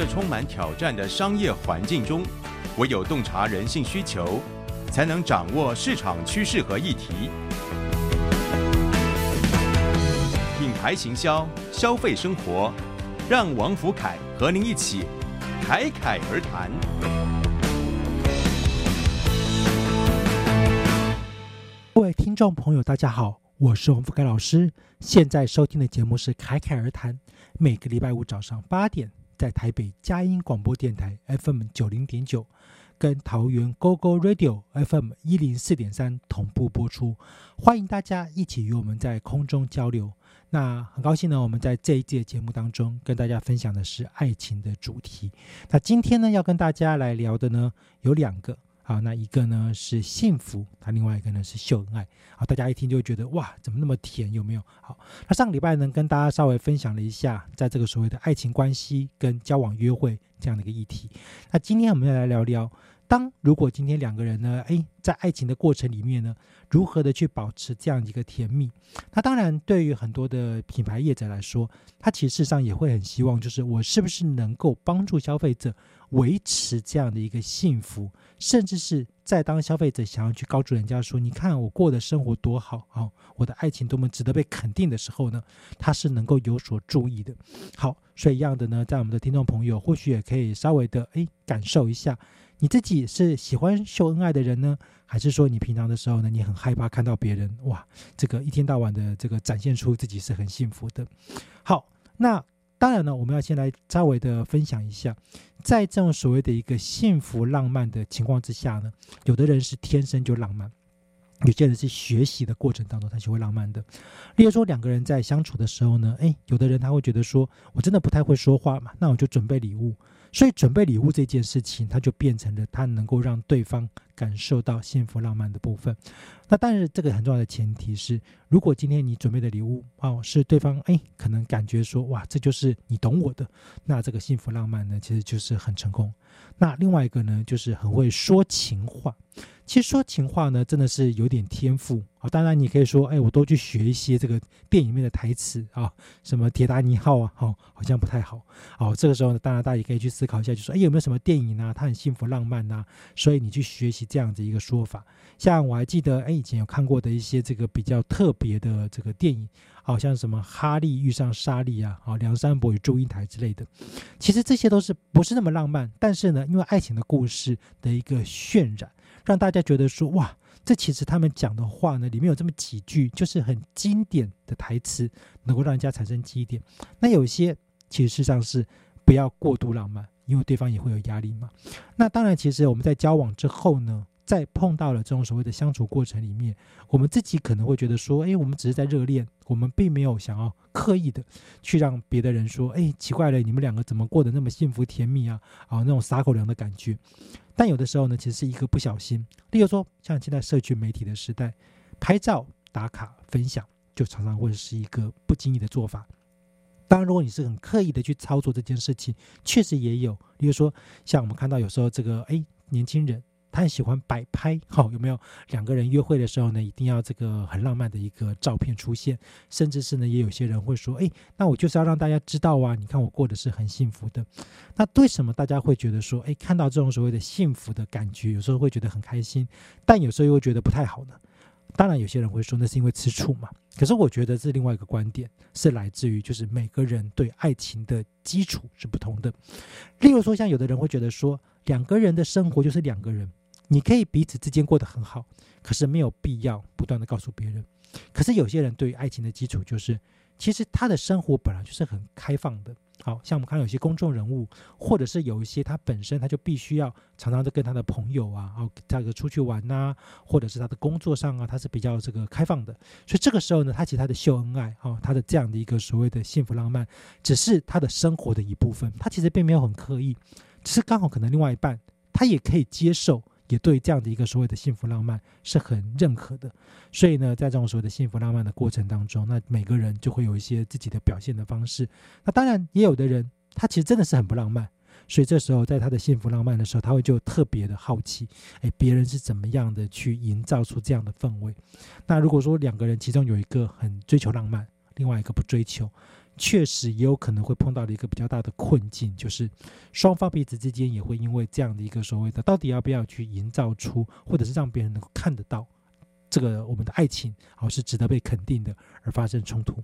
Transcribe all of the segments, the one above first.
这充满挑战的商业环境中，唯有洞察人性需求，才能掌握市场趋势和议题。品牌行销，消费生活，让王福凯和您一起侃侃而谈。各位听众朋友，大家好，我是王福凯老师。现在收听的节目是《侃侃而谈》，每个礼拜五早上八点，在台北佳音广播电台 FM 九零点九，跟桃园 GO GO Radio FM 一零四点三同步播出。欢迎大家一起与我们在空中交流。那很高兴呢，我们在这一届节目当中跟大家分享的是爱情的主题。那今天呢，要跟大家来聊的呢有两个。好，那一个呢是幸福，那另外一个呢是秀恩爱。好，大家一听就觉得哇，怎么那么甜？有没有？好，那上个礼拜呢跟大家稍微分享了一下，在这个所谓的爱情关系跟交往约会这样的一个议题。那今天我们要来聊聊，当如果今天两个人呢，诶，在爱情的过程里面呢，如何的去保持这样一个甜蜜？那当然，对于很多的品牌业者来说，他其实上也会很希望，就是我是不是能够帮助消费者。维持这样的一个幸福，甚至是在当消费者想要去告诉人家说：“你看我过的生活多好啊，我的爱情多么值得被肯定”的时候呢，他是能够有所注意的。好，所以一样的呢，在我们的听众朋友或许也可以稍微的诶感受一下，你自己是喜欢秀恩爱的人呢，还是说你平常的时候呢，你很害怕看到别人哇，这个一天到晚的这个展现出自己是很幸福的。好，那。当然呢，我们要先来稍微的分享一下，在这种所谓的一个幸福浪漫的情况之下呢，有的人是天生就浪漫，有些人是学习的过程当中他学会浪漫的。例如说两个人在相处的时候呢，诶，有的人他会觉得说，我真的不太会说话嘛，那我就准备礼物。所以准备礼物这件事情，它就变成了他能够让对方感受到幸福浪漫的部分。那但是这个很重要的前提是，如果今天你准备的礼物哦是对方哎可能感觉说哇这就是你懂我的，那这个幸福浪漫呢其实就是很成功。那另外一个呢就是很会说情话。其实说情话呢，真的是有点天赋啊。当然，你可以说，哎，我都去学一些这个电影里面的台词啊，什么《铁达尼号》啊，好，好像不太好。哦，这个时候呢，当然大家也可以去思考一下，就说，哎，有没有什么电影呢？它很幸福浪漫呐？所以你去学习这样子一个说法。像我还记得，哎，以前有看过的一些这个比较特别的这个电影，好像什么《哈利遇上莎莉》啊，啊，《梁山伯与祝英台》之类的。其实这些都是不是那么浪漫，但是呢，因为爱情的故事的一个渲染。让大家觉得说哇，这其实他们讲的话呢，里面有这么几句，就是很经典的台词，能够让人家产生记忆点。那有些其实事实上是不要过度浪漫，因为对方也会有压力嘛。那当然，其实我们在交往之后呢。在碰到了这种所谓的相处过程里面，我们自己可能会觉得说，哎，我们只是在热恋，我们并没有想要刻意的去让别的人说，哎，奇怪了，你们两个怎么过得那么幸福甜蜜啊？啊，那种撒狗粮的感觉。但有的时候呢，其实是一个不小心，例如说，像现在社区媒体的时代，拍照打卡分享，就常常会是一个不经意的做法。当然，如果你是很刻意的去操作这件事情，确实也有，例如说，像我们看到有时候这个，哎，年轻人。他很喜欢摆拍，好有没有？两个人约会的时候呢，一定要这个很浪漫的一个照片出现，甚至是呢，也有些人会说，哎，那我就是要让大家知道啊，你看我过的是很幸福的。那为什么大家会觉得说，哎，看到这种所谓的幸福的感觉，有时候会觉得很开心，但有时候又会觉得不太好呢？当然，有些人会说那是因为吃醋嘛。可是我觉得这另外一个观点是来自于，就是每个人对爱情的基础是不同的。例如说，像有的人会觉得说，两个人的生活就是两个人。你可以彼此之间过得很好，可是没有必要不断的告诉别人。可是有些人对于爱情的基础就是，其实他的生活本来就是很开放的，好像我们看到有些公众人物，或者是有一些他本身他就必须要常常的跟他的朋友啊，哦，这个出去玩呐，或者是他的工作上啊，他是比较这个开放的，所以这个时候呢，他其实他的秀恩爱哦，他的这样的一个所谓的幸福浪漫，只是他的生活的一部分，他其实并没有很刻意，只是刚好可能另外一半他也可以接受。也对这样的一个所谓的幸福浪漫是很认可的，所以呢，在这种所谓的幸福浪漫的过程当中，那每个人就会有一些自己的表现的方式。那当然，也有的人他其实真的是很不浪漫，所以这时候在他的幸福浪漫的时候，他会就特别的好奇，哎，别人是怎么样的去营造出这样的氛围。那如果说两个人其中有一个很追求浪漫，另外一个不追求。确实也有可能会碰到的一个比较大的困境，就是双方彼此之间也会因为这样的一个所谓的到底要不要去营造出，或者是让别人能够看得到这个我们的爱情，好是值得被肯定的，而发生冲突。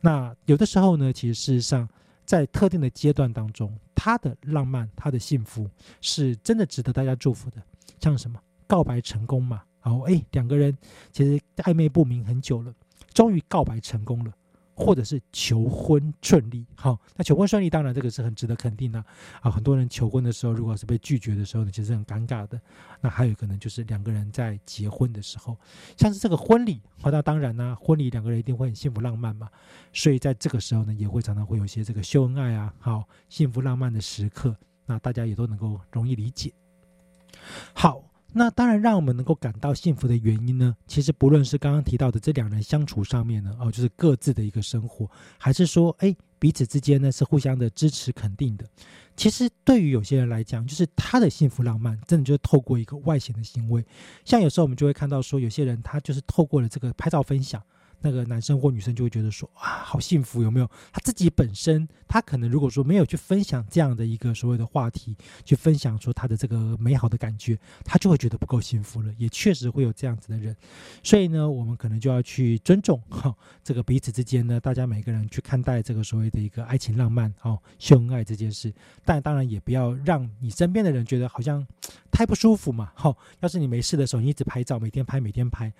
那有的时候呢，其实事实上在特定的阶段当中，他的浪漫、他的幸福是真的值得大家祝福的。像什么告白成功嘛，好，哎，两个人其实暧昧不明很久了，终于告白成功了。或者是求婚顺利，好，那求婚顺利当然这个是很值得肯定的啊。很多人求婚的时候，如果是被拒绝的时候呢，其实很尴尬的。那还有可能就是两个人在结婚的时候，像是这个婚礼，好，那当然呢，婚礼两个人一定会很幸福浪漫嘛。所以在这个时候呢，也会常常会有一些这个秀恩爱啊，好，幸福浪漫的时刻，那大家也都能够容易理解。好。那当然，让我们能够感到幸福的原因呢？其实不论是刚刚提到的这两人相处上面呢，哦，就是各自的一个生活，还是说，哎，彼此之间呢是互相的支持肯定的。其实对于有些人来讲，就是他的幸福浪漫，真的就是透过一个外显的行为。像有时候我们就会看到说，有些人他就是透过了这个拍照分享。那个男生或女生就会觉得说啊，好幸福，有没有？他自己本身，他可能如果说没有去分享这样的一个所谓的话题，去分享说他的这个美好的感觉，他就会觉得不够幸福了。也确实会有这样子的人，所以呢，我们可能就要去尊重哈，这个彼此之间呢，大家每个人去看待这个所谓的一个爱情浪漫哦，秀恩爱这件事。但当然也不要让你身边的人觉得好像太不舒服嘛。哈，要是你没事的时候，你一直拍照，每天拍，每天拍。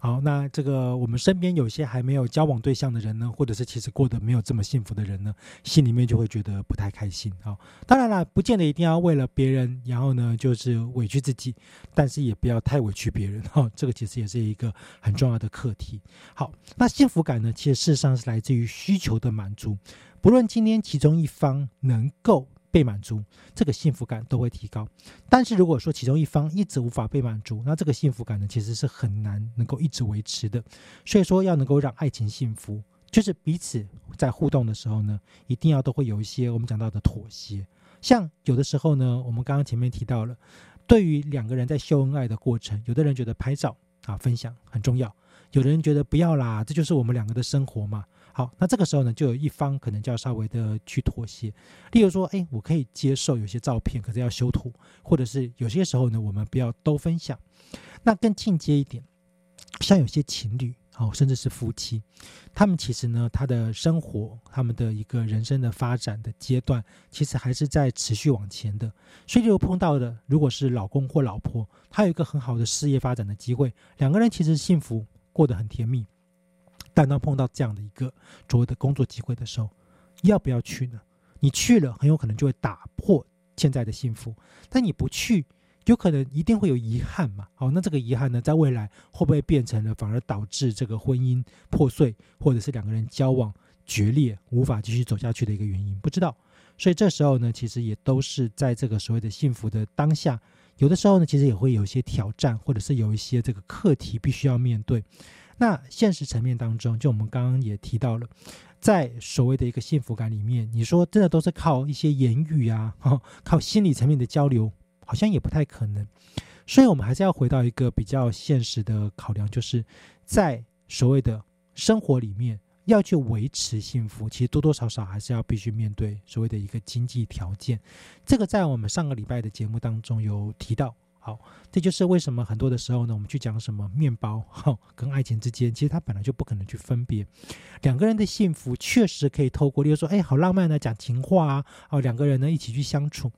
好，那这个我们身边有 有些还没有交往对象的人呢，或者是其实过得没有这么幸福的人呢，心里面就会觉得不太开心。好，当然了，不见得一定要为了别人，然后呢就是委屈自己，但是也不要太委屈别人。哈，这个其实也是一个很重要的课题。好，那幸福感呢，其实事实上是来自于需求的满足，不论今天其中一方能够。被满足，这个幸福感都会提高。但是如果说其中一方一直无法被满足，那这个幸福感呢，其实是很难能够一直维持的。所以说，要能够让爱情幸福，就是彼此在互动的时候呢，一定要都会有一些我们讲到的妥协。像有的时候呢，我们刚刚前面提到了，对于两个人在秀恩爱的过程，有的人觉得拍照啊分享很重要，有的人觉得不要啦，这就是我们两个的生活嘛。好，那这个时候呢，就有一方可能就要稍微的去妥协，例如说，哎，我可以接受有些照片，可是要修图，或者是有些时候呢，我们不要都分享。那更进阶一点，像有些情侣，哦，甚至是夫妻，他们其实呢，他的生活，他们的一个人生的发展的阶段，其实还是在持续往前的。所以，就碰到的，如果是老公或老婆，他有一个很好的事业发展的机会，两个人其实幸福，过得很甜蜜。但当碰到这样的一个所谓的工作机会的时候，要不要去呢？你去了，很有可能就会打破现在的幸福；但你不去，有可能一定会有遗憾嘛。好，那这个遗憾呢，在未来会不会变成了反而导致这个婚姻破碎，或者是两个人交往决裂，无法继续走下去的一个原因？不知道。所以这时候呢，其实也都是在这个所谓的幸福的当下，有的时候呢，其实也会有一些挑战，或者是有一些这个课题必须要面对。那现实层面当中，就我们刚刚也提到了，在所谓的一个幸福感里面，你说真的都是靠一些言语啊，靠心理层面的交流，好像也不太可能。所以，我们还是要回到一个比较现实的考量，就是在所谓的生活里面要去维持幸福，其实多多少少还是要必须面对所谓的一个经济条件。这个在我们上个礼拜的节目当中有提到。好，这就是为什么很多的时候呢，我们去讲什么面包哈跟爱情之间，其实它本来就不可能去分别。两个人的幸福确实可以透过，例如说，哎，好浪漫的讲情话啊，哦，两个人呢一起去相处。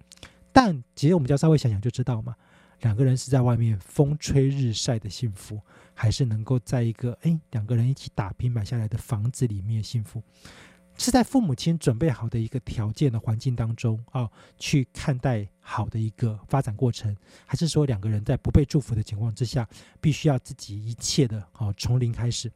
但其实我们就要稍微想想就知道嘛，两个人是在外面风吹日晒的幸福，还是能够在一个哎两个人一起打拼买下来的房子里面幸福？是在父母亲准备好的一个条件的环境当中啊，去看待好的一个发展过程，还是说两个人在不被祝福的情况之下，必须要自己一切的啊从零开始？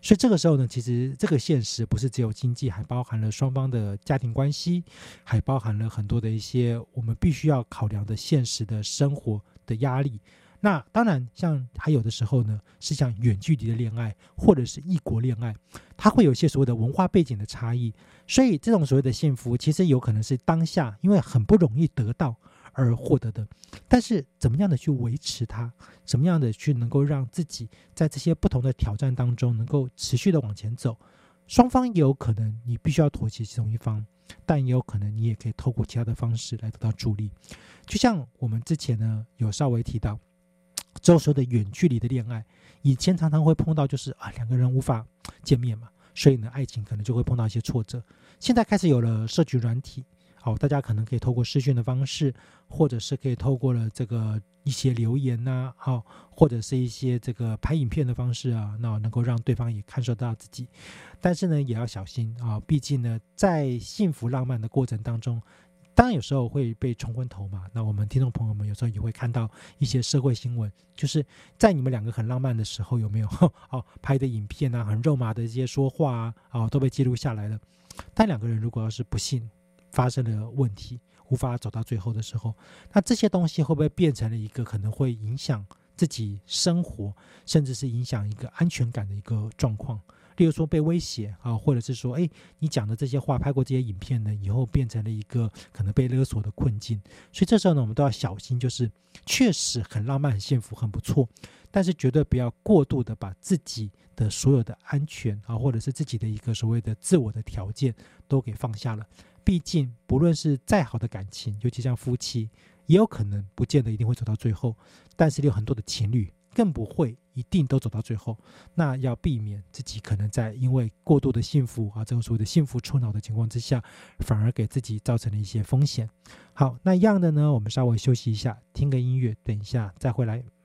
所以这个时候呢，其实这个现实不是只有经济，还包含了双方的家庭关系，还包含了很多的一些我们必须要考量的现实的生活的压力。那当然，像还有的时候呢，是像远距离的恋爱，或者是异国恋爱，它会有一些所谓的文化背景的差异，所以这种所谓的幸福，其实有可能是当下因为很不容易得到而获得的。但是怎么样的去维持它，怎么样的去能够让自己在这些不同的挑战当中能够持续的往前走，双方也有可能你必须要妥协其中一方，但也有可能你也可以透过其他的方式来得到助力。就像我们之前呢有稍微提到。周说的远距离的恋爱，以前常常会碰到，就是啊两个人无法 见面嘛，所以呢爱情可能就会碰到一些挫折。现在开始有了社群软体，好，大家可能可以透过视讯的方式，或者是可以透过了这个一些留言呐，好，或者是一些这个拍影片的方式啊，那能够让对方也看受到自己。但是呢也要小心啊，毕竟呢在幸福浪漫的过程当中。当然有时候会被冲昏头嘛。那我们听众朋友们有时候也会看到一些社会新闻，就是在你们两个很浪漫的时候，有没有 哦拍的影片啊，很肉麻的一些说话啊，啊都被记录下来了。但两个人如果要是不幸发生了问题，无法走到最后的时候，那这些东西会不会变成了一个可能会影响自己生活，甚至是影响一个安全感的一个状况？例如说被威胁啊，或者是说，哎，你讲的这些话，拍过这些影片呢，以后变成了一个可能被勒索的困境。所以这时候呢，我们都要小心，就是确实很浪漫、很幸福、很不错，但是绝对不要过度的把自己的所有的安全啊，或者是自己的一个所谓的自我的条件都给放下了。毕竟，不论是再好的感情，尤其像夫妻，也有可能不见得一定会走到最后。但是有很多的情侣。更不会一定都走到最后，那要避免自己可能在因为过度的幸福啊，这种所谓的幸福冲脑的情况之下，反而给自己造成了一些风险。好，那一样的呢，我们稍微休息一下，听个音乐，等一下再回来。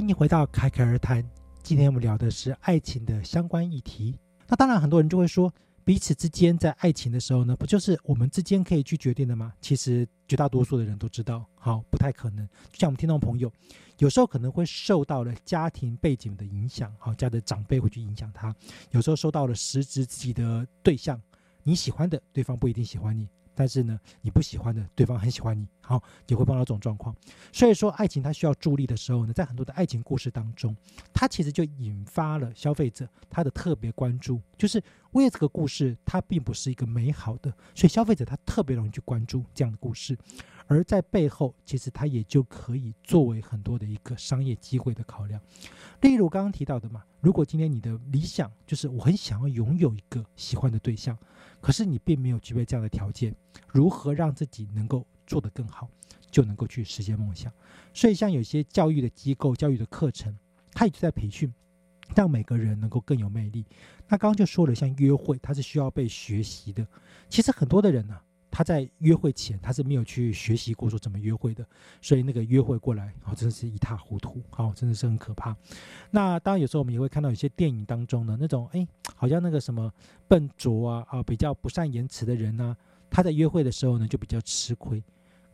欢迎回到侃侃而谈。今天我们聊的是爱情的相关议题。那当然，很多人就会说，彼此之间在爱情的时候呢，不就是我们之间可以去决定的吗？其实绝大多数的人都知道，好，不太可能。就像我们听众朋友，有时候可能会受到了家庭背景的影响，好，家的长辈会去影响他；有时候受到了实质自己的对象，你喜欢的对方不一定喜欢你。但是呢，你不喜欢的对方很喜欢你，好也会碰到这种状况。所以说，爱情它需要助力的时候呢，在很多的爱情故事当中，它其实就引发了消费者他的特别关注，就是为这个故事它并不是一个美好的，所以消费者他特别容易去关注这样的故事，而在背后其实它也就可以作为很多的一个商业机会的考量。例如刚刚提到的嘛，如果今天你的理想就是我很想要拥有一个喜欢的对象。可是你并没有具备这样的条件，如何让自己能够做得更好，就能够去实现梦想？所以，像有些教育的机构、教育的课程，它也在培训，让每个人能够更有魅力。那刚刚就说了，像约会，它是需要被学习的。其实很多的人呢。他在约会前，他是没有去学习过说怎么约会的，所以那个约会过来，哦，真的是一塌糊涂，好，真的是很可怕。那当然有时候我们也会看到有些电影当中呢，那种哎，好像那个什么笨拙啊啊，比较不善言辞的人呢，他在约会的时候呢就比较吃亏。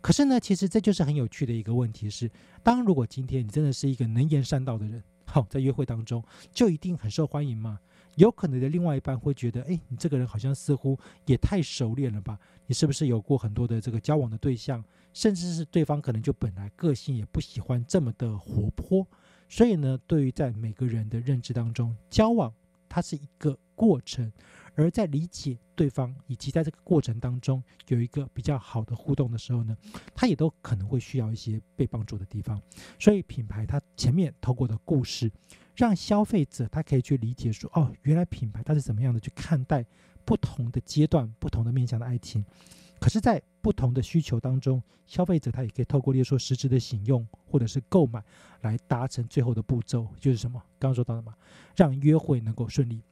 可是呢，其实这就是很有趣的一个问题是，当如果今天你真的是一个能言善道的人，好，在约会当中就一定很受欢迎吗？有可能的另外一半会觉得，哎，你这个人好像似乎也太熟练了吧？你是不是有过很多的这个交往的对象？甚至是对方可能就本来个性也不喜欢这么的活泼。所以呢，对于在每个人的认知当中，交往它是一个过程，而在理解对方以及在这个过程当中有一个比较好的互动的时候呢，他也都可能会需要一些被帮助的地方。所以品牌它前面透过的故事。让消费者他可以去理解说，哦，原来品牌它是怎么样的去看待不同的阶段、不同的面向的爱情。可是，在不同的需求当中，消费者他也可以透过，例如说实质的使用或者是购买，来达成最后的步骤，就是什么？刚刚说到的嘛，让约会能够顺利。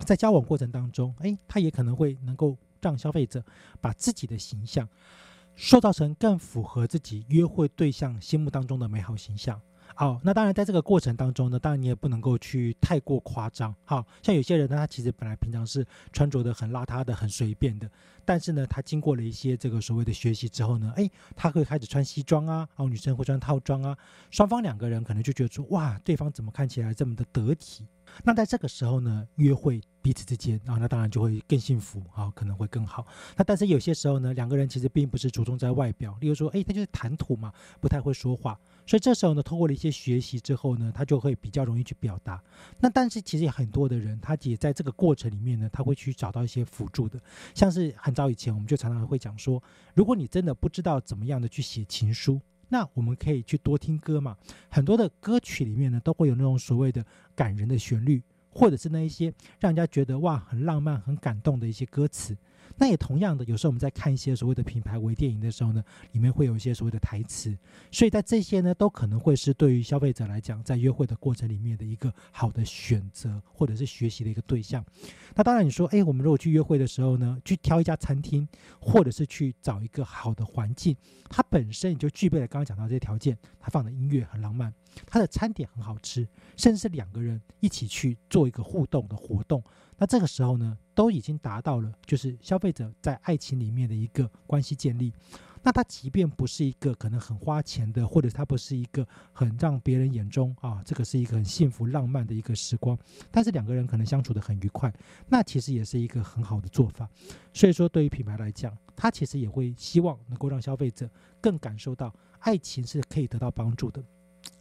在交往过程当中，哎，他也可能会能够让消费者把自己的形象塑造成更符合自己约会对象心目当中的美好形象。好，那当然，在这个过程当中呢，当然你也不能够去太过夸张。好像有些人呢，他其实本来平常是穿着的很邋遢的、很随便的，但是呢，他经过了一些这个所谓的学习之后呢，哎，他会开始穿西装啊，然后女生会穿套装啊，双方两个人可能就觉得说，哇，对方怎么看起来这么的得体？那在这个时候呢，约会彼此之间啊，那当然就会更幸福啊，可能会更好。那但是有些时候呢，两个人其实并不是着重在外表，例如说，哎，他就是谈吐嘛，不太会说话。所以这时候呢，通过了一些学习之后呢，他就会比较容易去表达。那但是其实很多的人，他也在这个过程里面呢，他会去找到一些辅助的，像是很早以前我们就常常会讲说，如果你真的不知道怎么样的去写情书，那我们可以去多听歌嘛。很多的歌曲里面呢，都会有那种所谓的感人的旋律，或者是那一些让人家觉得哇很浪漫、很感动的一些歌词。那也同样的，有时候我们在看一些所谓的品牌微电影的时候呢，里面会有一些所谓的台词，所以在这些呢，都可能会是对于消费者来讲，在约会的过程里面的一个好的选择，或者是学习的一个对象。那当然，你说，哎，我们如果去约会的时候呢，去挑一家餐厅，或者是去找一个好的环境，它本身也就具备了刚刚讲到这些条件，它放的音乐很浪漫，它的餐点很好吃，甚至是两个人一起去做一个互动的活动。那这个时候呢，都已经达到了，就是消费者在爱情里面的一个关系建立。那他即便不是一个可能很花钱的，或者他不是一个很让别人眼中啊，这个是一个很幸福浪漫的一个时光，但是两个人可能相处的很愉快，那其实也是一个很好的做法。所以说，对于品牌来讲，他其实也会希望能够让消费者更感受到爱情是可以得到帮助的。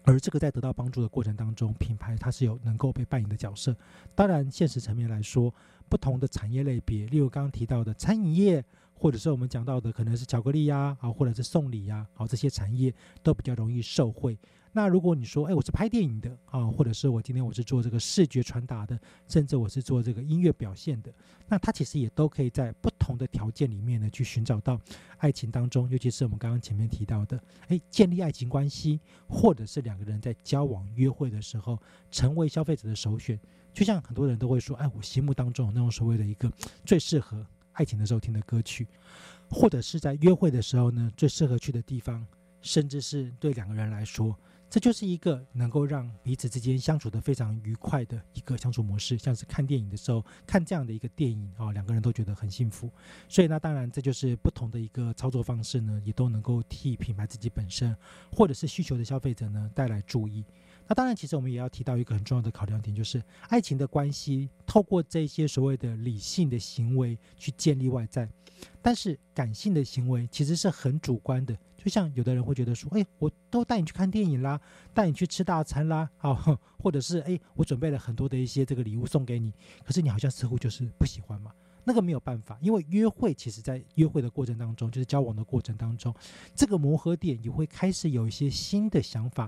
而这个在得到帮助的过程当中，品牌它是有能够被扮演的角色。当然，现实层面来说，不同的产业类别，例如刚刚提到的餐饮业。或者是我们讲到的，可能是巧克力呀，啊，或者是送礼呀，好，这些产业都比较容易受惠。那如果你说，哎，我是拍电影的啊，或者是我今天我是做这个视觉传达的，甚至我是做这个音乐表现的，那它其实也都可以在不同的条件里面呢，去寻找到爱情当中，尤其是我们刚刚前面提到的，哎，建立爱情关系，或者是两个人在交往约会的时候，成为消费者的首选。就像很多人都会说，哎，我心目当中那种所谓的一个最适合。爱情的时候听的歌曲，或者是在约会的时候呢，最适合去的地方，甚至是对两个人来说，这就是一个能够让彼此之间相处的非常愉快的一个相处模式，像是看电影的时候看这样的一个电影啊，两个人都觉得很幸福。所以那当然这就是不同的一个操作方式呢，也都能够替品牌自己本身或者是需求的消费者呢带来注意。那当然，其实我们也要提到一个很重要的考量点，就是爱情的关系透过这些所谓的理性的行为去建立外在，但是感性的行为其实是很主观的。就像有的人会觉得说，哎，我都带你去看电影啦，带你去吃大餐啦，好，或者是哎，我准备了很多的一些这个礼物送给你，可是你好像似乎就是不喜欢嘛。那个没有办法，因为约会其实在约会的过程当中，就是交往的过程当中，这个磨合点也会开始有一些新的想法。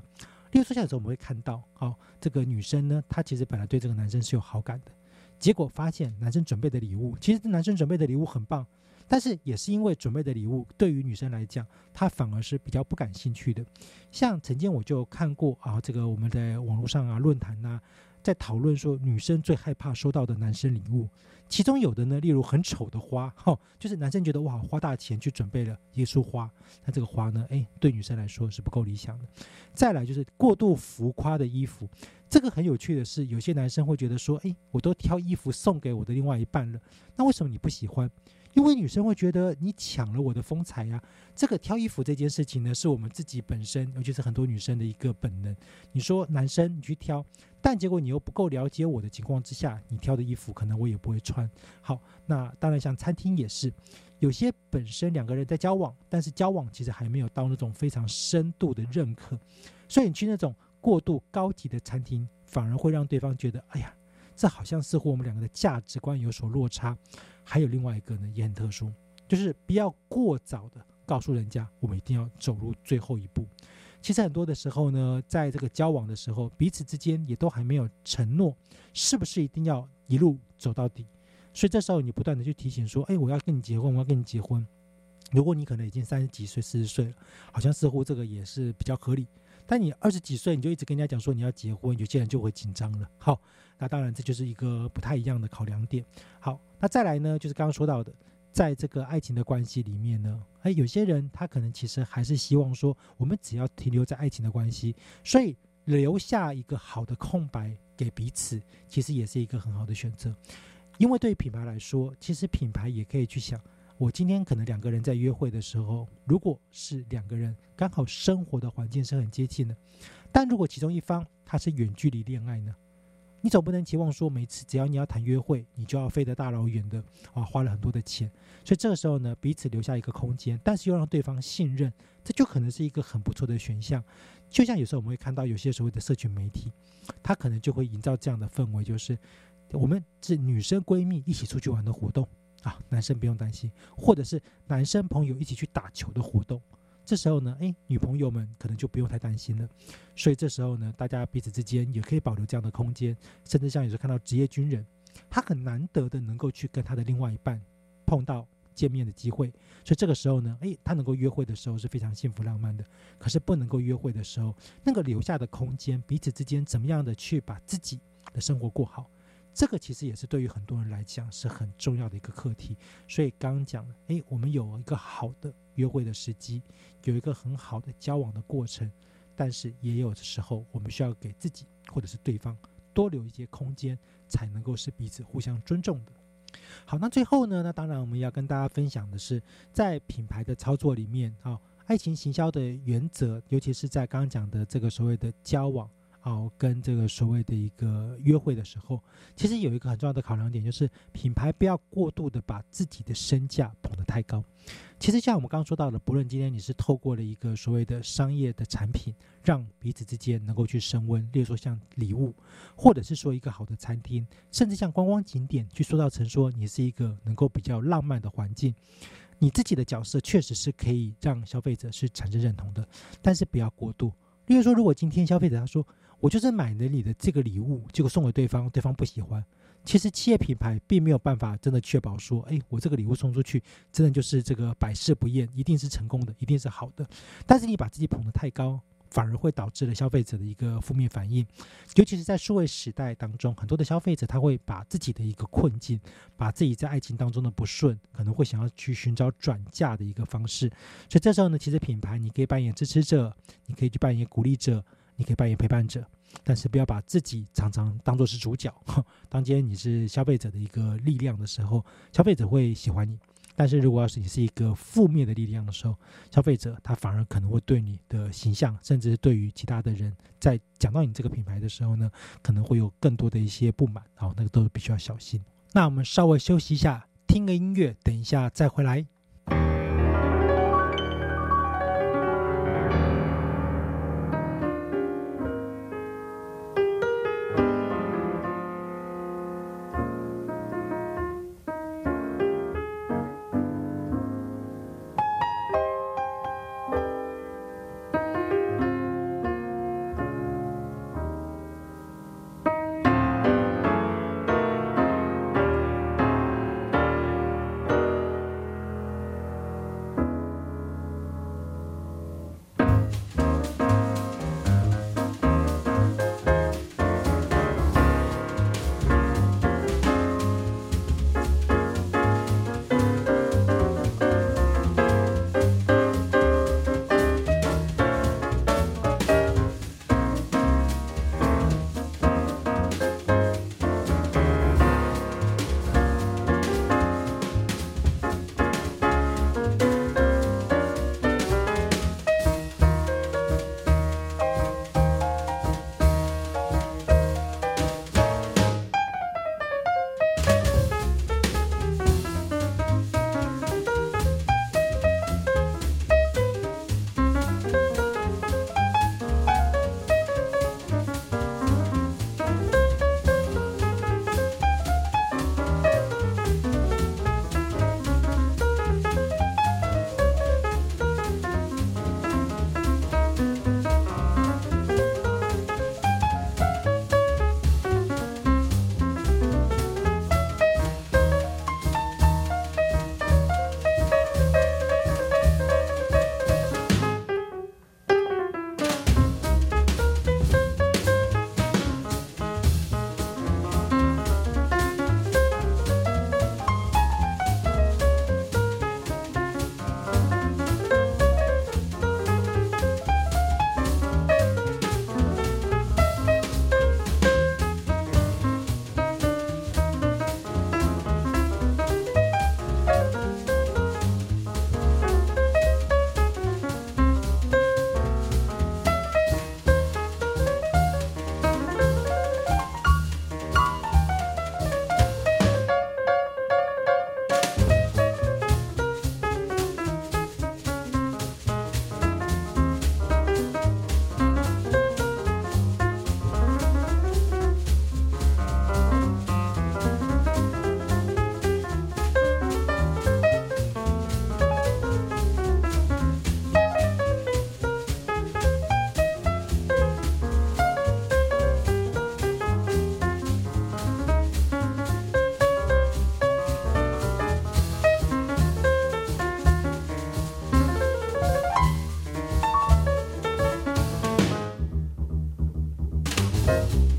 例如说，有时候我们会看到，哦，这个女生呢，她其实本来对这个男生是有好感的，结果发现男生准备的礼物，其实男生准备的礼物很棒。但是也是因为准备的礼物对于女生来讲，她反而是比较不感兴趣的。像曾经我就看过啊，这个我们在网络上啊论坛呐，在讨论说女生最害怕收到的男生礼物，其中有的呢，例如很丑的花，哈，就是男生觉得哇花大钱去准备了一束花，那这个花呢，哎，对女生来说是不够理想的。再来就是过度浮夸的衣服，这个很有趣的是，有些男生会觉得说，哎，我都挑衣服送给我的另外一半了，那为什么你不喜欢？因为女生会觉得你抢了我的风采呀，这个挑衣服这件事情呢，是我们自己本身，尤其是很多女生的一个本能。你说男生你去挑，但结果你又不够了解我的情况之下，你挑的衣服可能我也不会穿。好，那当然像餐厅也是，有些本身两个人在交往，但是交往其实还没有到那种非常深度的认可，所以你去那种过度高级的餐厅，反而会让对方觉得，哎呀。这好像似乎我们两个的价值观有所落差，还有另外一个呢，也很特殊，就是不要过早的告诉人家，我们一定要走入最后一步。其实很多的时候呢，在这个交往的时候，彼此之间也都还没有承诺，是不是一定要一路走到底？所以这时候你不断的去提醒说，哎，我要跟你结婚，我要跟你结婚。如果你可能已经三十几岁、四十岁了，好像似乎这个也是比较合理。但你二十几岁，你就一直跟人家讲说你要结婚，有些人就会紧张了。好。那当然，这就是一个不太一样的考量点。好，那再来呢，就是刚刚说到的，在这个爱情的关系里面呢，哎，有些人他可能其实还是希望说，我们只要停留在爱情的关系，所以留下一个好的空白给彼此，其实也是一个很好的选择。因为对于品牌来说，其实品牌也可以去想，我今天可能两个人在约会的时候，如果是两个人刚好生活的环境是很接近的，但如果其中一方他是远距离恋爱呢？你总不能期望说每次只要你要谈约会，你就要飞得大老远的啊，花了很多的钱。所以这个时候呢，彼此留下一个空间，但是又让对方信任，这就可能是一个很不错的选项。就像有时候我们会看到有些所谓的社群媒体，它可能就会营造这样的氛围，就是我们是女生闺蜜一起出去玩的活动啊，男生不用担心，或者是男生朋友一起去打球的活动。这时候呢，哎，女朋友们可能就不用太担心了。所以这时候呢，大家彼此之间也可以保留这样的空间，甚至像有时候看到职业军人，他很难得的能够去跟他的另外一半碰到见面的机会。所以这个时候呢，哎，他能够约会的时候是非常幸福浪漫的。可是不能够约会的时候，那个留下的空间，彼此之间怎么样的去把自己的生活过好？这个其实也是对于很多人来讲是很重要的一个课题。所以刚刚讲了，哎，我们有一个好的约会的时机，有一个很好的交往的过程，但是也有的时候，我们需要给自己或者是对方多留一些空间，才能够是彼此互相尊重的。好，那最后呢，那当然我们要跟大家分享的是，在品牌的操作里面啊，爱情行销的原则，尤其是在刚刚讲的这个所谓的交往。哦，跟这个所谓的一个约会的时候，其实有一个很重要的考量点，就是品牌不要过度的把自己的身价捧得太高。其实像我们刚刚说到的，不论今天你是透过了一个所谓的商业的产品，让彼此之间能够去升温，例如说像礼物，或者是说一个好的餐厅，甚至像观光景点，去塑造成说你是一个能够比较浪漫的环境，你自己的角色确实是可以让消费者是产生认同的，但是不要过度。例如说，如果今天消费者他说，我就是买了你的这个礼物，结果送给对方，对方不喜欢。其实企业品牌并没有办法真的确保说，哎，我这个礼物送出去，真的就是这个百试不厌，一定是成功的，一定是好的。但是你把自己捧得太高。反而会导致了消费者的一个负面反应，尤其是在数位时代当中，很多的消费者他会把自己的一个困境，把自己在爱情当中的不顺，可能会想要去寻找转嫁的一个方式。所以这时候呢，其实品牌你可以扮演支持者，你可以去扮演鼓励者，你可以扮演陪伴者，但是不要把自己常常当做是主角。当今天你是消费者的一个力量的时候，消费者会喜欢你；但是如果要是你是一个负面的力量的时候，消费者他反而可能会对你的形象，甚至对于其他的人，在讲到你这个品牌的时候呢，可能会有更多的一些不满。好，那个都必须要小心。那我们稍微休息一下，听个音乐，等一下再回来。you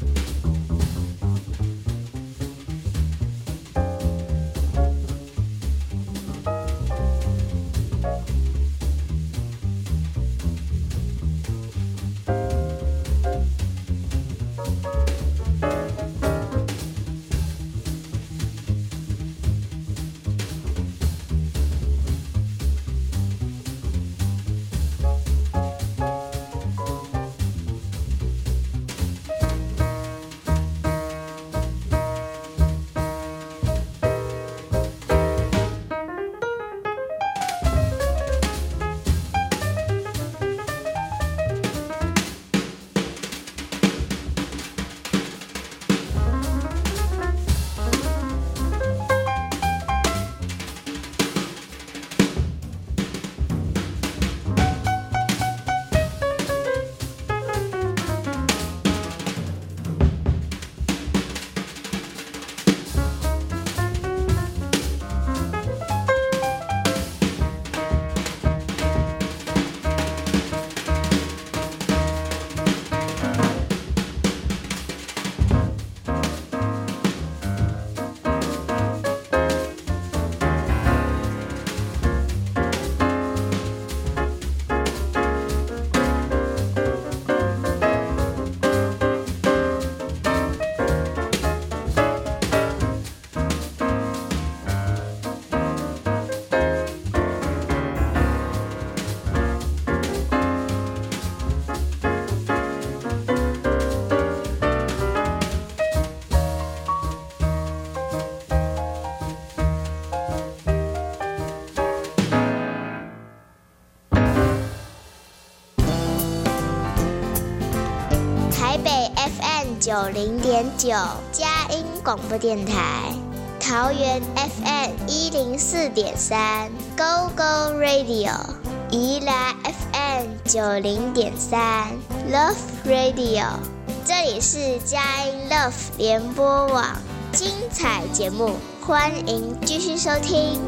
九零点九，佳音广播电台。桃园 FM 一零四点三，Go Go Radio；宜兰 FM 九零点三，Love Radio。这里是佳音 Love 联播网，精彩节目，欢迎继续收听。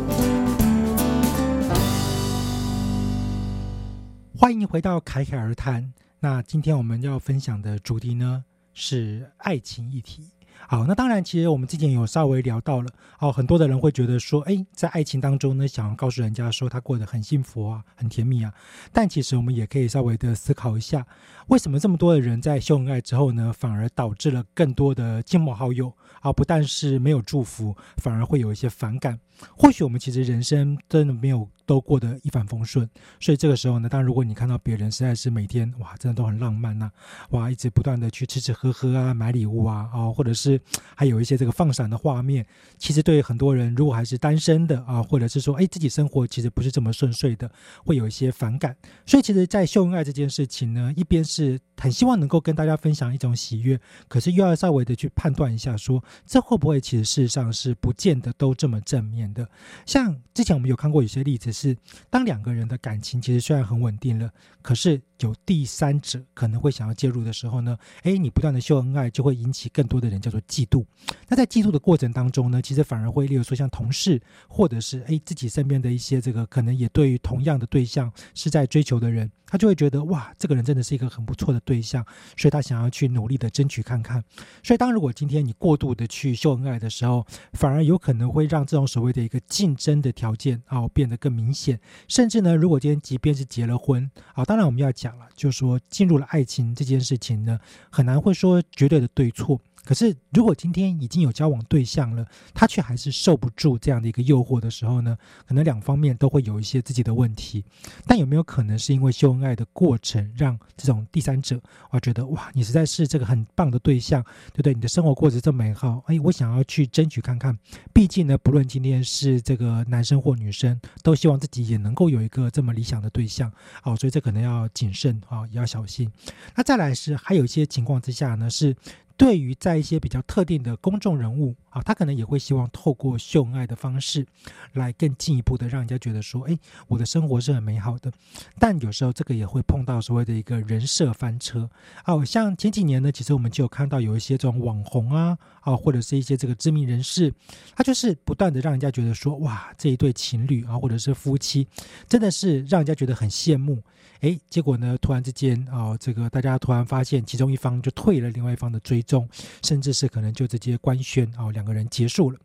欢迎回到凯凯而谈。那今天我们要分享的主题呢是爱情议题。好，那当然，其实我们之前有稍微聊到了，哦，很多的人会觉得说，哎，在爱情当中呢，想要告诉人家说他过得很幸福啊，很甜蜜啊。但其实我们也可以稍微的思考一下，为什么这么多的人在秀恩爱之后呢，反而导致了更多的亲朋好友啊，不但是没有祝福，反而会有一些反感。或许我们其实人生真的没有。都过得一帆风顺，所以这个时候呢，当然如果你看到别人实在是每天哇，真的都很浪漫呐，哇，一直不断的去吃吃喝喝啊，买礼物啊，哦，或者是还有一些这个放闪的画面，其实对很多人如果还是单身的啊，或者是说哎自己生活其实不是这么顺遂的，会有一些反感。所以其实，在秀恩爱这件事情呢，一边是很希望能够跟大家分享一种喜悦，可是又要稍微的去判断一下，说这会不会其实事实上是不见得都这么正面的。像之前我们有看过有些例子。是，当两个人的感情其实虽然很稳定了，可是有第三者可能会想要介入的时候呢，诶，你不断的秀恩爱，就会引起更多的人叫做嫉妒。那在嫉妒的过程当中呢，其实反而会，例如说像同事，或者是诶自己身边的一些这个可能也对于同样的对象是在追求的人。他就会觉得哇，这个人真的是一个很不错的对象，所以他想要去努力的争取看看。所以，当如果今天你过度的去秀恩爱的时候，反而有可能会让这种所谓的一个竞争的条件啊变得更明显。甚至呢，如果今天即便是结了婚啊，当然我们要讲了，就是说进入了爱情这件事情呢，很难会说绝对的对错。可是，如果今天已经有交往对象了，他却还是受不住这样的一个诱惑的时候呢？可能两方面都会有一些自己的问题。但有没有可能是因为秀恩爱的过程，让这种第三者啊觉得哇，你实在是这个很棒的对象，对不对？你的生活过得这么美好，哎，我想要去争取看看。毕竟呢，不论今天是这个男生或女生，都希望自己也能够有一个这么理想的对象。好，所以这可能要谨慎啊，也要小心。那再来是还有一些情况之下呢，是。对于在一些比较特定的公众人物啊，他可能也会希望透过秀恩爱的方式，来更进一步的让人家觉得说，哎，我的生活是很美好的。但有时候这个也会碰到所谓的一个人设翻车啊。像前几年呢，其实我们就有看到有一些这种网红啊，啊，或者是一些这个知名人士，他就是不断的让人家觉得说，哇，这一对情侣啊，或者是夫妻，真的是让人家觉得很羡慕。哎，结果呢？突然之间啊，这个大家突然发现，其中一方就退了另外一方的追中，甚至是可能就直接官宣啊，两个人结束了。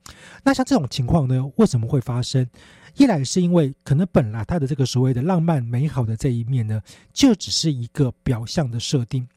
那像这种情况呢，为什么会发生？一来是因为可能本来他的这个所谓的浪漫美好的这一面呢，就只是一个表象的设定。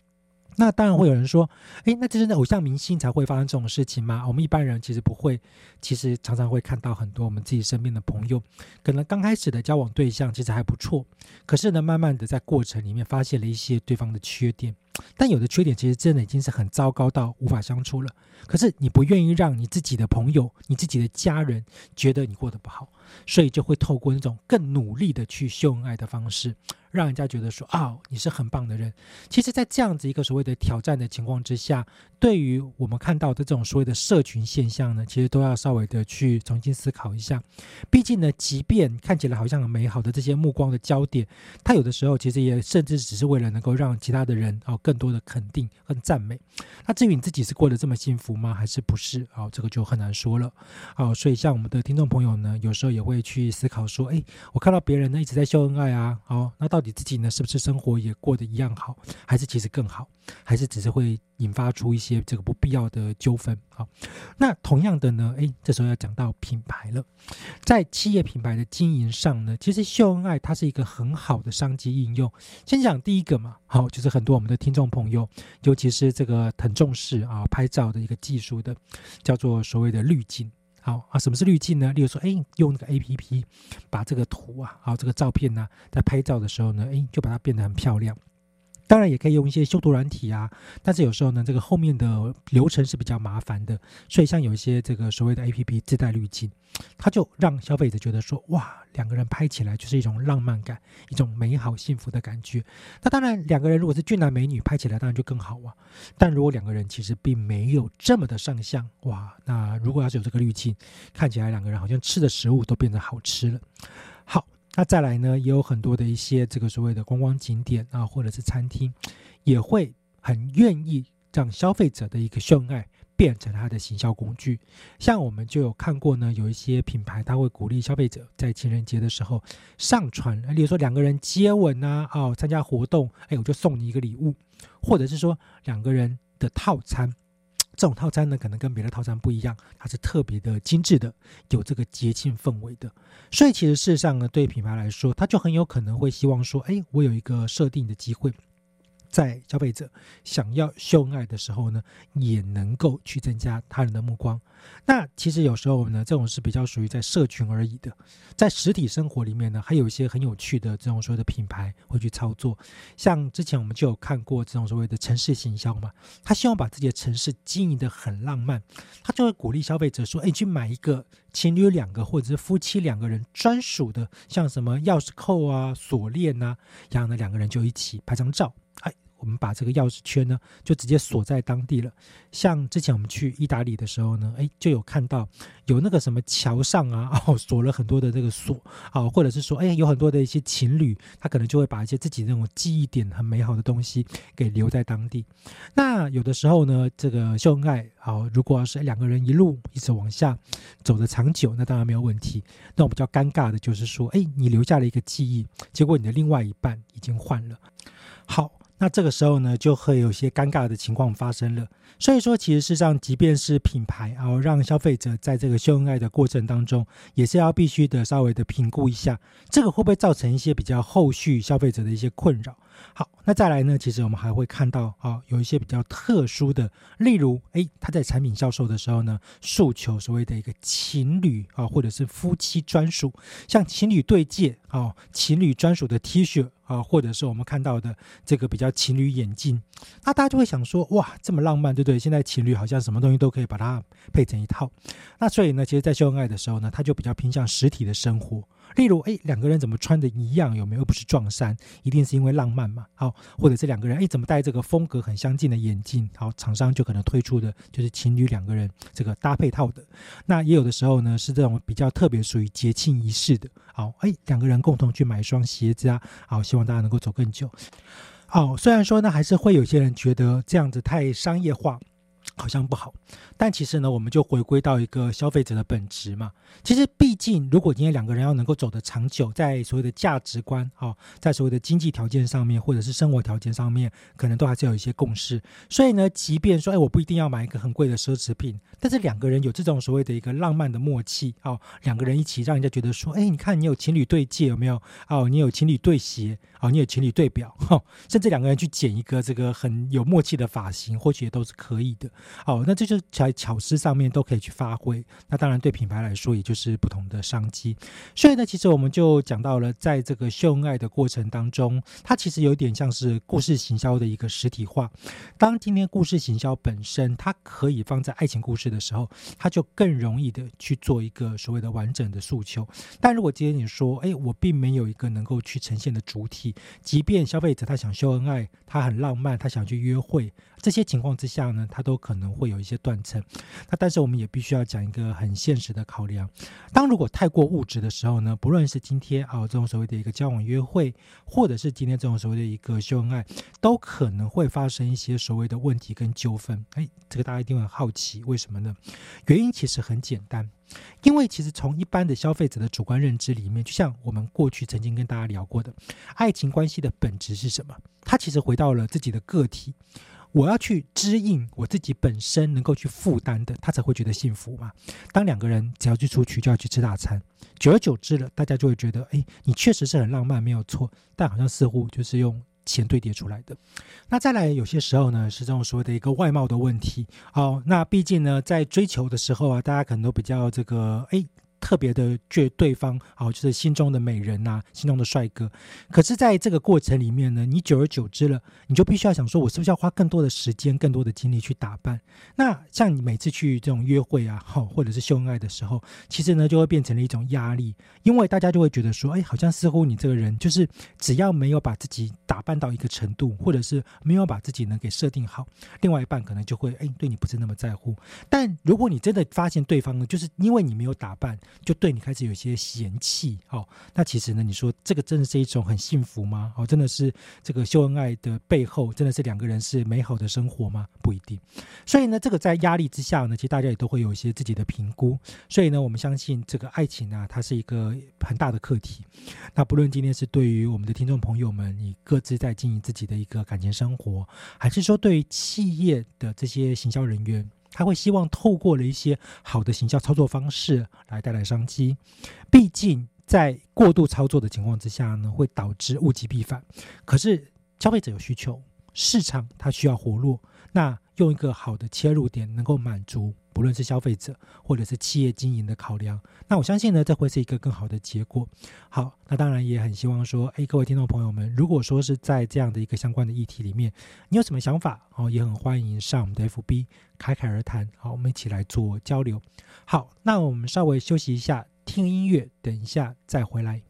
那当然会有人说，哎，那这是偶像明星才会发生这种事情吗？我们一般人其实不会，其实常常会看到很多我们自己身边的朋友，可能刚开始的交往对象其实还不错，可是呢，慢慢的在过程里面发现了一些对方的缺点。但有的缺点其实真的已经是很糟糕到无法相处了。可是你不愿意让你自己的朋友、你自己的家人觉得你过得不好，所以就会透过那种更努力的去秀恩爱的方式，让人家觉得说啊，你是很棒的人。其实，在这样子一个所谓的挑战的情况之下，对于我们看到的这种所谓的社群现象呢，其实都要稍微的去重新思考一下。毕竟呢，即便看起来好像很美好的这些目光的焦点，它有的时候其实也甚至只是为了能够让其他的人哦。更多的肯定和赞美，那至于你自己是过得这么幸福吗？还是不是？哦，这个就很难说了。哦，所以像我们的听众朋友呢，有时候也会去思考说：，哎，我看到别人呢一直在秀恩爱啊，哦，那到底自己呢是不是生活也过得一样好，还是其实更好，还是只是会？引发出一些这个不必要的纠纷好，那同样的呢，诶，这时候要讲到品牌了，在企业品牌的经营上呢，其实秀恩爱它是一个很好的商机应用。先讲第一个嘛，好，就是很多我们的听众朋友，尤其是这个很重视啊拍照的一个技术的，叫做所谓的滤镜。好啊，什么是滤镜呢？例如说，诶，用那个 A P P 把这个图啊，好这个照片呢，在拍照的时候呢，诶，就把它变得很漂亮。当然也可以用一些修图软体啊，但是有时候呢，这个后面的流程是比较麻烦的，所以像有一些这个所谓的 A P P 自带滤镜，它就让消费者觉得说，哇，两个人拍起来就是一种浪漫感，一种美好幸福的感觉。那当然，两个人如果是俊男美女拍起来，当然就更好啊。但如果两个人其实并没有这么的上相，哇，那如果要是有这个滤镜，看起来两个人好像吃的食物都变得好吃了。好。那再来呢，也有很多的一些这个所谓的观光景点啊，或者是餐厅，也会很愿意让消费者的一个秀恩爱变成他的行销工具。像我们就有看过呢，有一些品牌他会鼓励消费者在情人节的时候上传，例如说两个人接吻啊，哦，参加活动，哎，我就送你一个礼物，或者是说两个人的套餐。这种套餐呢，可能跟别的套餐不一样，它是特别的精致的，有这个节庆氛围的。所以其实事实上呢，对品牌来说，它就很有可能会希望说，哎，我有一个设定的机会。在消费者想要秀恩爱的时候呢，也能够去增加他人的目光。那其实有时候呢，这种是比较属于在社群而已的。在实体生活里面呢，还有一些很有趣的这种所谓的品牌会去操作。像之前我们就有看过这种所谓的城市行销嘛，他希望把自己的城市经营的很浪漫，他就会鼓励消费者说：“哎，去买一个情侣两个或者是夫妻两个人专属的，像什么钥匙扣啊、锁链啊，然后呢两个人就一起拍张照。”我们把这个钥匙圈呢，就直接锁在当地了。像之前我们去意大利的时候呢，哎，就有看到有那个什么桥上啊，哦，锁了很多的这个锁啊，或者是说，哎，有很多的一些情侣，他可能就会把一些自己那种记忆点很美好的东西给留在当地。那有的时候呢，这个秀恩爱，好，如果要是两个人一路一直往下走的长久，那当然没有问题。那我比较尴尬的就是说，哎，你留下了一个记忆，结果你的另外一半已经换了。好。那这个时候呢，就会有些尴尬的情况发生了。所以说，其实事实上，即便是品牌啊，让消费者在这个秀恩爱的过程当中，也是要必须的稍微的评估一下，这个会不会造成一些比较后续消费者的一些困扰。好，那再来呢？其实我们还会看到啊，有一些比较特殊的，例如，哎，他在产品销售的时候呢，诉求所谓的一个情侣啊，或者是夫妻专属，像情侣对戒啊，情侣专属的 T 恤啊，或者是我们看到的这个比较情侣眼镜，那大家就会想说，哇，这么浪漫，对不对？现在情侣好像什么东西都可以把它配成一套。那所以呢，其实，在秀恩爱的时候呢，他就比较偏向实体的生活。例如，哎，两个人怎么穿的一样？有没有不是撞衫？一定是因为浪漫嘛？好，或者这两个人，哎，怎么戴这个风格很相近的眼镜？好，厂商就可能推出的就是情侣两个人这个搭配套的。那也有的时候呢，是这种比较特别属于节庆仪式的。好，哎，两个人共同去买一双鞋子啊。好，希望大家能够走更久。好，虽然说呢，还是会有些人觉得这样子太商业化。好像不好，但其实呢，我们就回归到一个消费者的本质嘛。其实，毕竟如果今天两个人要能够走得长久，在所谓的价值观啊，在所谓的经济条件上面，或者是生活条件上面，可能都还是有一些共识。所以呢，即便说，哎，我不一定要买一个很贵的奢侈品，但是两个人有这种所谓的一个浪漫的默契哦，两个人一起让人家觉得说，哎，你看你有情侣对戒有没有？哦，你有情侣对鞋，哦，你有情侣对表，哈，甚至两个人去剪一个这个很有默契的发型，或许也都是可以的。好，那这就在巧思上面都可以去发挥。那当然对品牌来说，也就是不同的商机。所以呢，其实我们就讲到了，在这个秀恩爱的过程当中，它其实有点像是故事行销的一个实体化。当今天故事行销本身，它可以放在爱情故事的时候，它就更容易的去做一个所谓的完整的诉求。但如果今天你说，哎，我并没有一个能够去呈现的主体，即便消费者他想秀恩爱，他很浪漫，他想去约会，这些情况之下呢，他都可能会有一些断层，那但是我们也必须要讲一个很现实的考量。当如果太过物质的时候呢，不论是今天啊这种所谓的一个交往约会，或者是今天这种所谓的一个秀恩爱，都可能会发生一些所谓的问题跟纠纷。哎，这个大家一定很好奇，为什么呢？原因其实很简单，因为其实从一般的消费者的主观认知里面，就像我们过去曾经跟大家聊过的，爱情关系的本质是什么？它其实回到了自己的个体。我要去支应我自己本身能够去负担的，他才会觉得幸福嘛。当两个人只要去出去就要去吃大餐，久而久之了，大家就会觉得，哎，你确实是很浪漫，没有错。但好像似乎就是用钱堆叠出来的。那再来，有些时候呢，是这种所谓的一个外貌的问题。好，那毕竟呢，在追求的时候啊，大家可能都比较这个，哎。特别的觉对方好，就是心中的美人呐，心中的帅哥。可是，在这个过程里面呢，你久而久之了，你就必须要想说，我是不是要花更多的时间、更多的精力去打扮？那像你每次去这种约会啊，好，或者是秀恩爱的时候，其实呢，就会变成了一种压力，因为大家就会觉得说，哎，好像似乎你这个人就是只要没有把自己打扮到一个程度，或者是没有把自己呢给设定好，另外一半可能就会哎对你不是那么在乎。但如果你真的发现对方呢，就是因为你没有打扮。就对你开始有些嫌弃哦，那其实呢，你说这个真的是一种很幸福吗？哦，真的是这个秀恩爱的背后，真的是两个人是美好的生活吗？不一定。所以呢，这个在压力之下呢，其实大家也都会有一些自己的评估。所以呢，我们相信这个爱情啊，它是一个很大的课题。那不论今天是对于我们的听众朋友们，你各自在经营自己的一个感情生活，还是说对于企业的这些行销人员。他会希望透过了一些好的行销操作方式来带来商机，毕竟在过度操作的情况之下呢，会导致物极必反。可是消费者有需求，市场它需要活络，那用一个好的切入点能够满足。无论是消费者或者是企业经营的考量，那我相信呢，这会是一个更好的结果。好，那当然也很希望说，哎，各位听众朋友们，如果说是在这样的一个相关的议题里面，你有什么想法哦，也很欢迎上我们的 FB 侃侃而谈，好，我们一起来做交流。好，那我们稍微休息一下，听音乐，等一下再回来。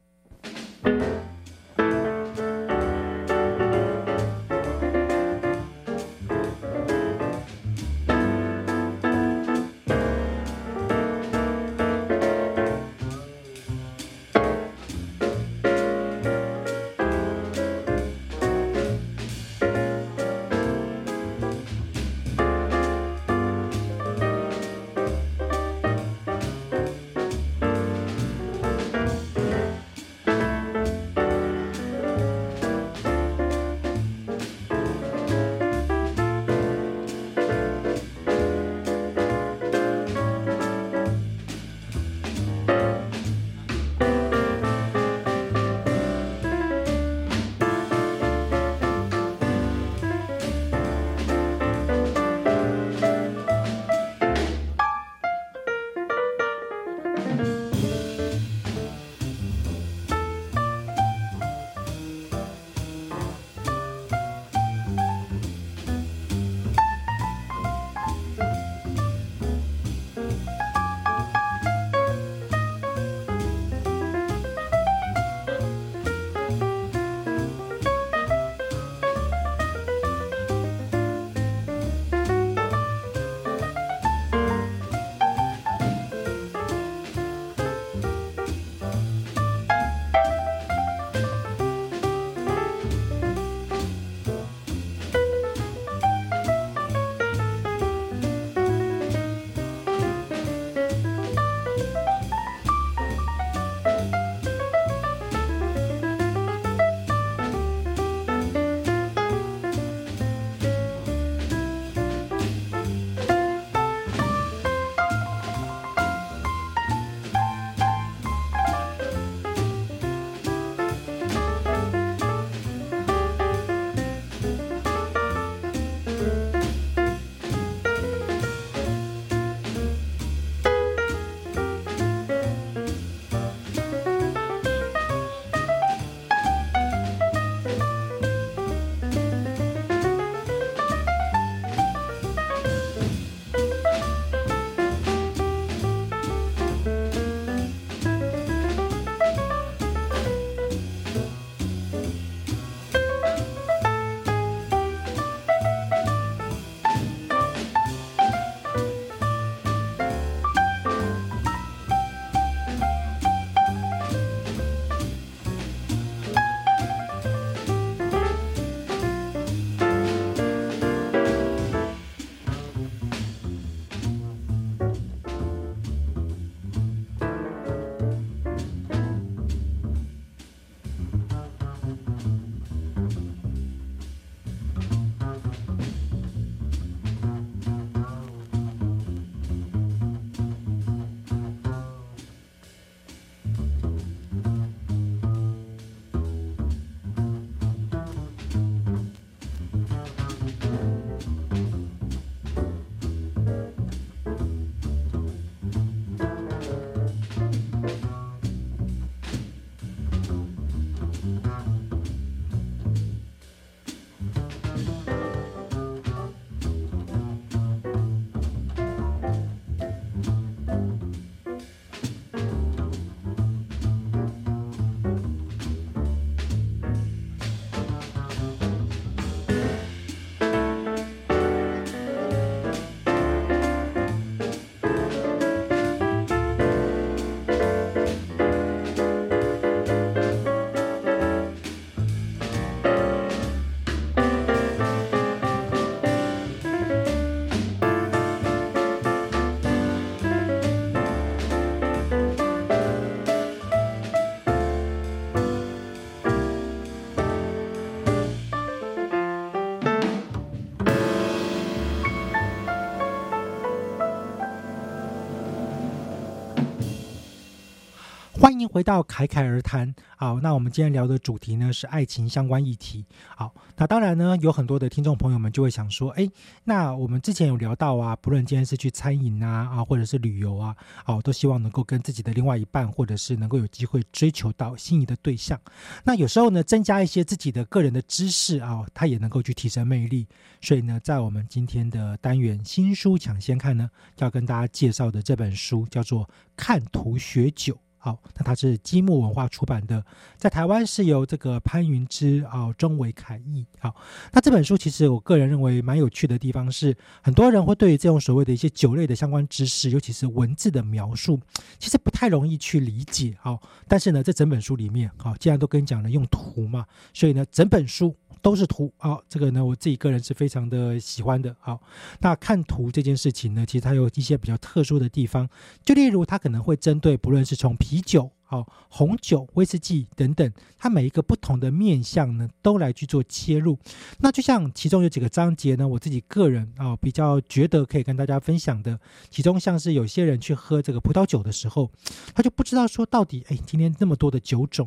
欢迎回到侃侃而谈。好，那我们今天聊的主题呢是爱情相关议题。好，那当然呢，有很多的听众朋友们就会想说，哎，那我们之前有聊到啊，不论今天是去餐饮啊，啊，或者是旅游啊，哦，都希望能够跟自己的另外一半，或者是能够有机会追求到心仪的对象。那有时候呢，增加一些自己的个人的知识啊，它也能够去提升魅力。所以呢，在我们今天的单元新书抢先看呢，要跟大家介绍的这本书叫做《看图学酒》。好，那它是积木文化出版的，在台湾是由这个潘云之啊中维凯译。好，那这本书其实我个人认为蛮有趣的地方是，很多人会对于这种所谓的一些酒类的相关知识，尤其是文字的描述，其实不太容易去理解。好，但是呢，这整本书里面，好，既然都跟你讲了用图嘛，所以呢，整本书。都是图啊，这个呢，我自己个人是非常的喜欢的。好，那看图这件事情呢，其实它有一些比较特殊的地方，就例如它可能会针对不论是从啤酒、好红酒、威士忌等等，它每一个不同的面向呢，都来去做切入。那就像其中有几个章节呢，我自己个人啊比较觉得可以跟大家分享的，其中像是有些人去喝这个葡萄酒的时候，他就不知道说到底，哎，今天那么多的酒种。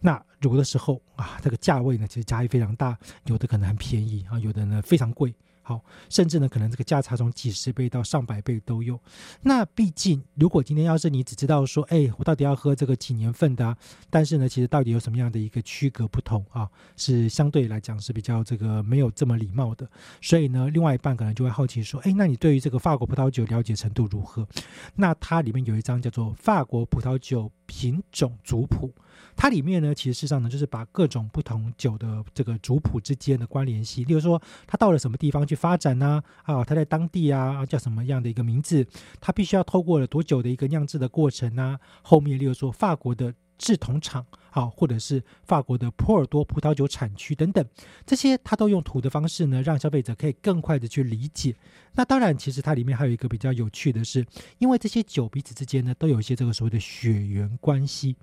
那有的时候啊，这个价位呢，其实差异非常大，有的可能很便宜啊，有的呢非常贵，好，甚至呢可能这个价差从几十倍到上百倍都有。那毕竟，如果今天要是你只知道说，哎，我到底要喝这个几年份的啊，但是呢，其实到底有什么样的一个区隔不同啊，是相对来讲是比较这个没有这么礼貌的。所以呢，另外一半可能就会好奇说，哎，那你对于这个法国葡萄酒了解程度如何？那它里面有一张叫做《法国葡萄酒品种族谱》。它里面呢，其实事实上呢，就是把各种不同酒的这个族谱之间的关联系，例如说它到了什么地方去发展呢？啊，它在当地啊叫什么样的一个名字？它必须要透过了多久的一个酿制的过程呢？后面例如说法国的。制铜厂，好，或者是法国的波尔多葡萄酒产区等等，这些它都用图的方式呢，让消费者可以更快的去理解。那当然，其实它里面还有一个比较有趣的是，因为这些酒彼此之间呢，都有一些这个所谓的血缘关系，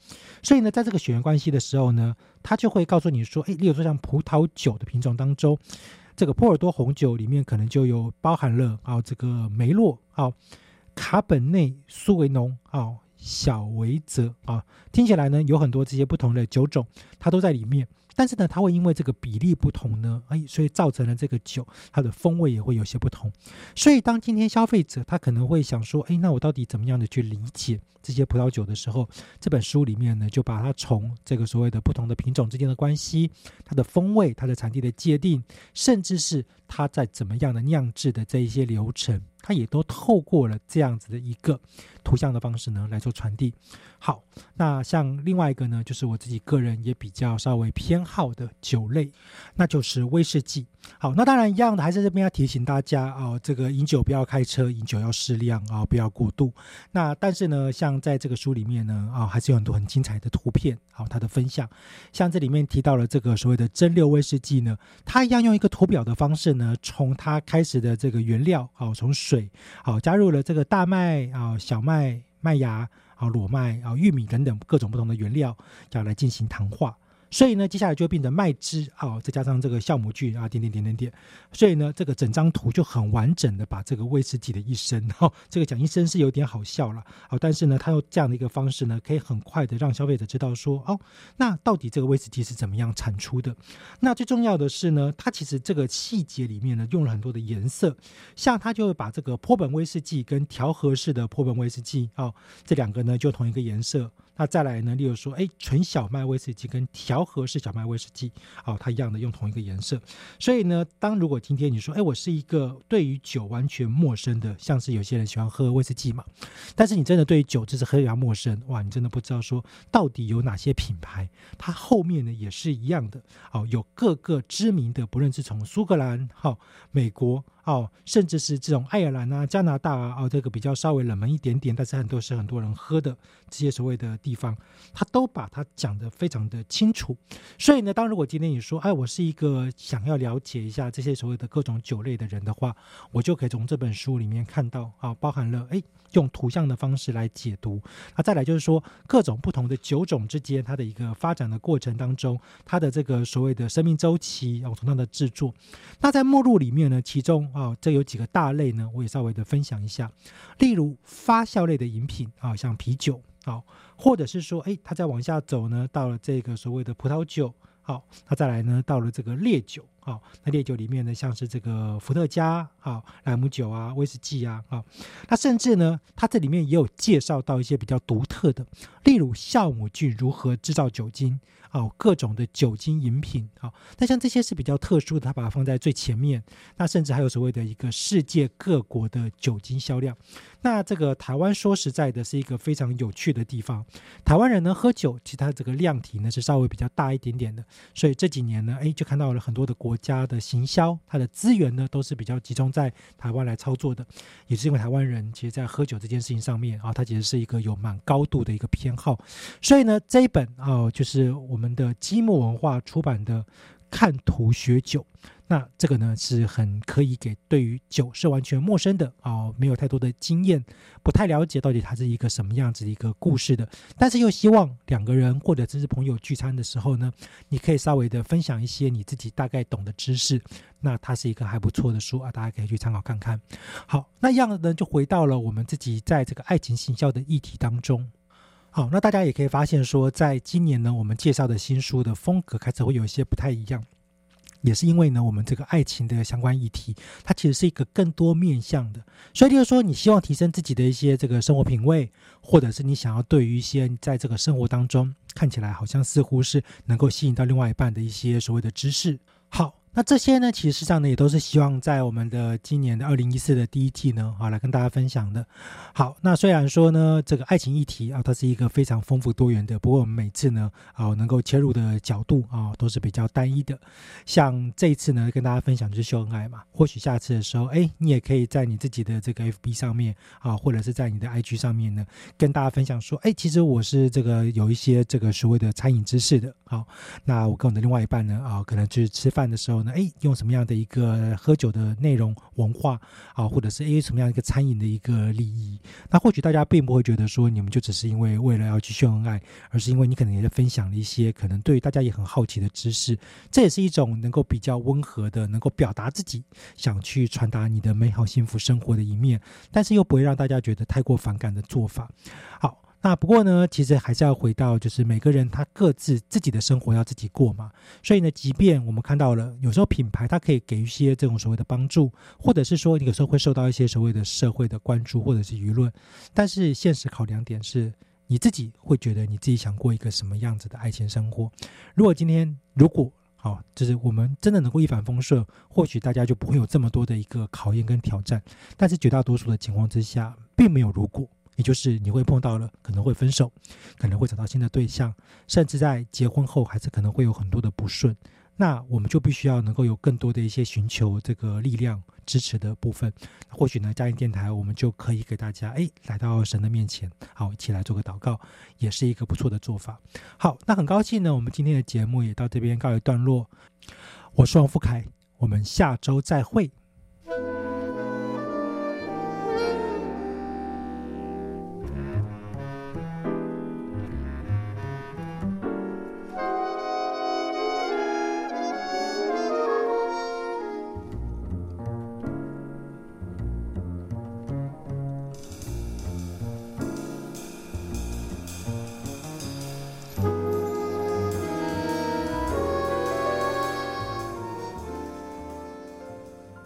所以呢，在这个血缘关系的时候呢，它就会告诉你说，诶，例如说像葡萄酒的品种当中，这个波尔多红酒里面可能就有包含了啊，这个梅洛啊，卡本内苏维农啊。小维泽啊，听起来呢有很多这些不同的酒种，它都在里面。但是呢，它会因为这个比例不同呢，哎，所以造成了这个酒它的风味也会有些不同。所以当今天消费者他可能会想说，哎，那我到底怎么样的去理解这些葡萄酒的时候，这本书里面呢就把它从这个所谓的不同的品种之间的关系、它的风味、它的产地的界定，甚至是它在怎么样的酿制的这一些流程。它也都透过了这样子的一个图像的方式呢来做传递。好，那像另外一个呢，就是我自己个人也比较稍微偏好的酒类，那就是威士忌。好，那当然一样的，还是这边要提醒大家啊，这个饮酒不要开车，饮酒要适量啊，不要过度。那但是呢，像在这个书里面呢，啊，还是有很多很精彩的图片，好，它的分享。像这里面提到了这个所谓的蒸馏威士忌呢，它一样用一个图表的方式呢，从它开始的这个原料，好，从。水好，加入了这个大麦啊、小麦、麦芽啊、裸麦啊、玉米等等各种不同的原料，要来进行糖化。所以呢，接下来就变成麦汁啊，再加上这个酵母菌啊，点点点点点。所以呢，这个整张图就很完整的把这个威士忌的一生，哈，这个讲一生是有点好笑了，好，但是呢，他用这样的一个方式呢，可以很快的让消费者知道说，哦，那到底这个威士忌是怎么样产出的？那最重要的是呢，它其实这个细节里面呢，用了很多的颜色，像它就会把这个坡本威士忌跟调和式的坡本威士忌，哦，这两个呢就同一个颜色。那再来呢？例如说，哎，纯小麦威士忌跟调和式小麦威士忌，哦，它一样的用同一个颜色。所以呢，当如果今天你说，哎，我是一个对于酒完全陌生的，像是有些人喜欢喝威士忌嘛，但是你真的对于酒就是非常陌生，哇，你真的不知道说到底有哪些品牌，它后面呢也是一样的，哦，有各个知名的，不论是从苏格兰、好美国。哦，甚至是这种爱尔兰啊、加拿大啊，哦，这个比较稍微冷门一点点，但是很多是很多人喝的这些所谓的地方，他都把它讲得非常的清楚。所以呢，当如果今天你说，哎，我是一个想要了解一下这些所谓的各种酒类的人的话，我就可以从这本书里面看到啊，包含了哎，用图像的方式来解读。那再来就是说，各种不同的酒种之间它的一个发展的过程当中，它的这个所谓的生命周期，哦，从它的制作。那在目录里面呢，其中啊，这有几个大类呢，我也稍微的分享一下。例如发酵类的饮品啊，像啤酒好，或者是说，哎，它再往下走呢，到了这个所谓的葡萄酒，好，那再来呢，到了这个烈酒，好，那烈酒里面呢，像是这个伏特加，好，莱姆酒啊，威士忌啊，好，那甚至呢，它这里面也有介绍到一些比较独特的，例如酵母菌如何制造酒精。哦，各种的酒精饮品，好，那像这些是比较特殊的，它把它放在最前面。那甚至还有所谓的一个世界各国的酒精销量。那这个台湾说实在的，是一个非常有趣的地方。台湾人呢喝酒，其实它这个量体呢是稍微比较大一点点的。所以这几年呢，哎，就看到了很多的国家的行销，它的资源呢都是比较集中在台湾来操作的。也是因为台湾人其实在喝酒这件事情上面啊，它其实是一个有蛮高度的一个偏好。所以呢，这一本啊，就是我们。的积木文化出版的《看图学酒》，那这个呢是很可以给对于酒是完全陌生的哦，没有太多的经验，不太了解到底它是一个什么样子的一个故事的，但是又希望两个人或者只是朋友聚餐的时候呢，你可以稍微的分享一些你自己大概懂的知识，那它是一个还不错的书啊，大家可以去参考看看。好，那样子呢就回到了我们自己在这个爱情行销的议题当中。好，那大家也可以发现说，在今年呢，我们介绍的新书的风格开始会有一些不太一样，也是因为呢，我们这个爱情的相关议题，它其实是一个更多面向的。所以就是说，你希望提升自己的一些这个生活品味，或者是你想要对于一些在这个生活当中看起来好像似乎是能够吸引到另外一半的一些所谓的知识。好。那这些呢，其实上呢，也都是希望在我们的今年的二零一四的第一季呢，好来跟大家分享的。好，那虽然说呢，这个爱情议题啊，它是一个非常丰富多元的，不过我们每次呢，啊，能够切入的角度啊，都是比较单一的。像这一次呢，跟大家分享就是秀恩爱嘛，或许下次的时候，哎，你也可以在你自己的这个 FB 上面啊，或者是在你的 IG 上面呢，跟大家分享说，哎，其实我是这个有一些这个所谓的餐饮知识的。好，那我跟我的另外一半呢，啊，可能就是吃饭的时候。哎，用什么样的一个喝酒的内容文化啊，或者是哎什么样一个餐饮的一个利益？那或许大家并不会觉得说你们就只是因为为了要去秀恩爱，而是因为你可能也在分享了一些可能对于大家也很好奇的知识。这也是一种能够比较温和的，能够表达自己想去传达你的美好幸福生活的一面，但是又不会让大家觉得太过反感的做法。好。那不过呢，其实还是要回到，就是每个人他各自自己的生活要自己过嘛。所以呢，即便我们看到了有时候品牌它可以给一些这种所谓的帮助，或者是说你有时候会受到一些所谓的社会的关注或者是舆论，但是现实考量点是，你自己会觉得你自己想过一个什么样子的爱情生活？如果今天如果好，就是我们真的能够一帆风顺，或许大家就不会有这么多的一个考验跟挑战。但是绝大多数的情况之下，并没有如果。也就是你会碰到了，可能会分手，可能会找到新的对象，甚至在结婚后还是可能会有很多的不顺。那我们就必须要能够有更多的一些寻求这个力量支持的部分。或许呢，家庭电台我们就可以给大家哎来到神的面前，好一起来做个祷告，也是一个不错的做法。好，那很高兴呢，我们今天的节目也到这边告一段落。我是王富凯，我们下周再会。